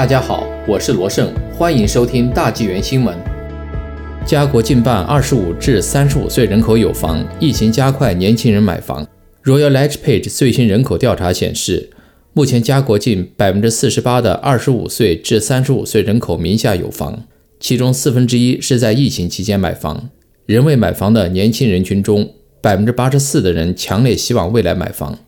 大家好，我是罗胜，欢迎收听大纪元新闻。家国近半二十五至三十五岁人口有房，疫情加快年轻人买房。Royal LegPage 最新人口调查显示，目前家国近百分之四十八的二十五岁至三十五岁人口名下有房，其中四分之一是在疫情期间买房。仍未买房的年轻人群中，百分之八十四的人强烈希望未来买房，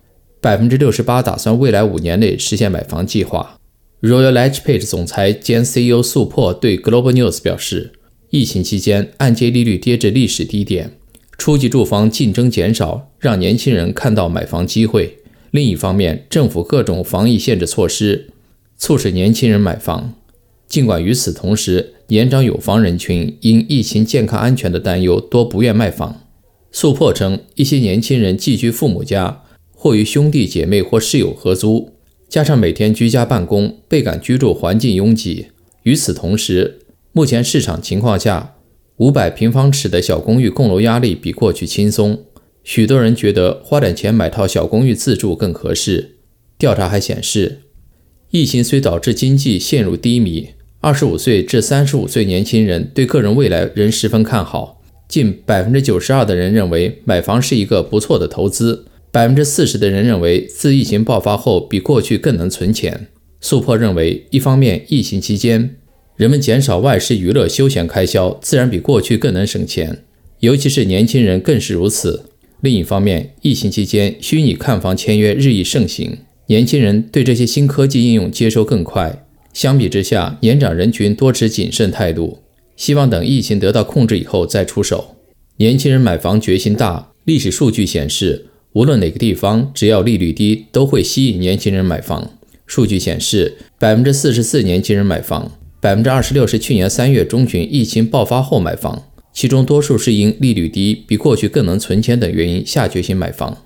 百分之六十八打算未来五年内实现买房计划。Royal LegPage 总裁兼 CEO 素珀对 Global News 表示，疫情期间按揭利率跌至历史低点，初级住房竞争减少，让年轻人看到买房机会。另一方面，政府各种防疫限制措施促使年轻人买房。尽管与此同时，年长有房人群因疫情健康安全的担忧，多不愿卖房。素珀称，一些年轻人寄居父母家，或与兄弟姐妹或室友合租。加上每天居家办公，倍感居住环境拥挤。与此同时，目前市场情况下，五百平方尺的小公寓供楼压力比过去轻松。许多人觉得花点钱买套小公寓自住更合适。调查还显示，疫情虽导致经济陷入低迷，二十五岁至三十五岁年轻人对个人未来仍十分看好。近百分之九十二的人认为买房是一个不错的投资。百分之四十的人认为，自疫情爆发后，比过去更能存钱。素珀认为，一方面，疫情期间人们减少外事娱乐休闲开销，自然比过去更能省钱，尤其是年轻人更是如此。另一方面，疫情期间虚拟看房签约日益盛行，年轻人对这些新科技应用接收更快。相比之下，年长人群多持谨慎态度，希望等疫情得到控制以后再出手。年轻人买房决心大，历史数据显示。无论哪个地方，只要利率低，都会吸引年轻人买房。数据显示，百分之四十四年轻人买房，百分之二十六是去年三月中旬疫情爆发后买房，其中多数是因利率低、比过去更能存钱等原因下决心买房。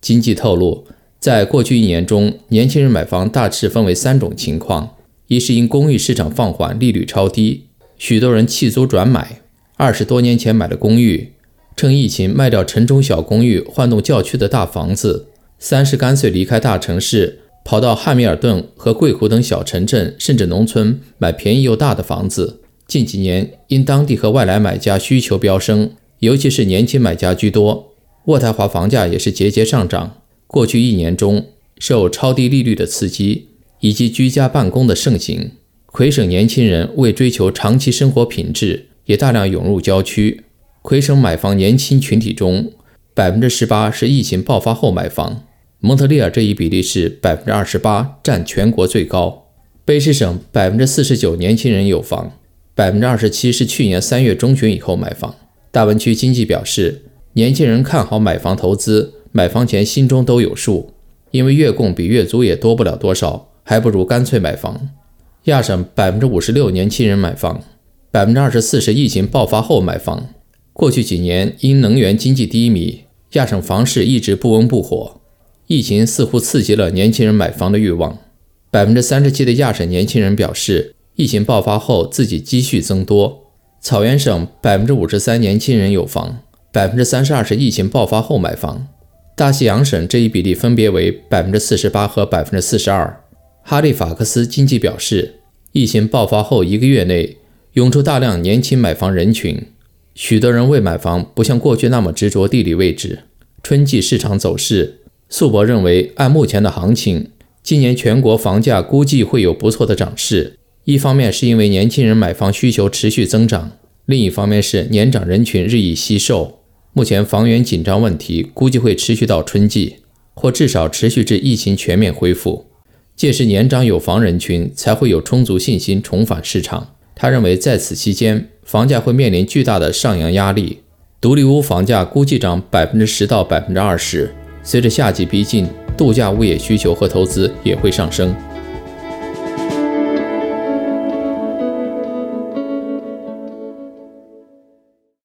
经济透露，在过去一年中，年轻人买房大致分为三种情况：一是因公寓市场放缓，利率超低，许多人弃租转买；二是多年前买的公寓。趁疫情卖掉城中小公寓，换栋郊区的大房子；三是干脆离开大城市，跑到汉密尔顿和贵湖等小城镇，甚至农村买便宜又大的房子。近几年，因当地和外来买家需求飙升，尤其是年轻买家居多，渥太华房价也是节节上涨。过去一年中，受超低利率的刺激以及居家办公的盛行，魁省年轻人为追求长期生活品质，也大量涌入郊区。魁省买房年轻群体中，百分之十八是疫情爆发后买房。蒙特利尔这一比例是百分之二十八，占全国最高。卑诗省百分之四十九年轻人有房，百分之二十七是去年三月中旬以后买房。大湾区经济表示，年轻人看好买房投资，买房前心中都有数，因为月供比月租也多不了多少，还不如干脆买房。亚省百分之五十六年轻人买房，百分之二十四是疫情爆发后买房。过去几年，因能源经济低迷，亚省房市一直不温不火。疫情似乎刺激了年轻人买房的欲望。百分之三十七的亚省年轻人表示，疫情爆发后自己积蓄增多。草原省百分之五十三年轻人有房，百分之三十二是疫情爆发后买房。大西洋省这一比例分别为百分之四十八和百分之四十二。哈利法克斯经济表示，疫情爆发后一个月内涌出大量年轻买房人群。许多人为买房不像过去那么执着地理位置。春季市场走势，素博认为，按目前的行情，今年全国房价估计会有不错的涨势。一方面是因为年轻人买房需求持续增长，另一方面是年长人群日益稀少。目前房源紧张问题估计会持续到春季，或至少持续至疫情全面恢复。届时年长有房人群才会有充足信心重返市场。他认为，在此期间，房价会面临巨大的上扬压力，独立屋房价估计涨百分之十到百分之二十。随着夏季逼近，度假物业需求和投资也会上升。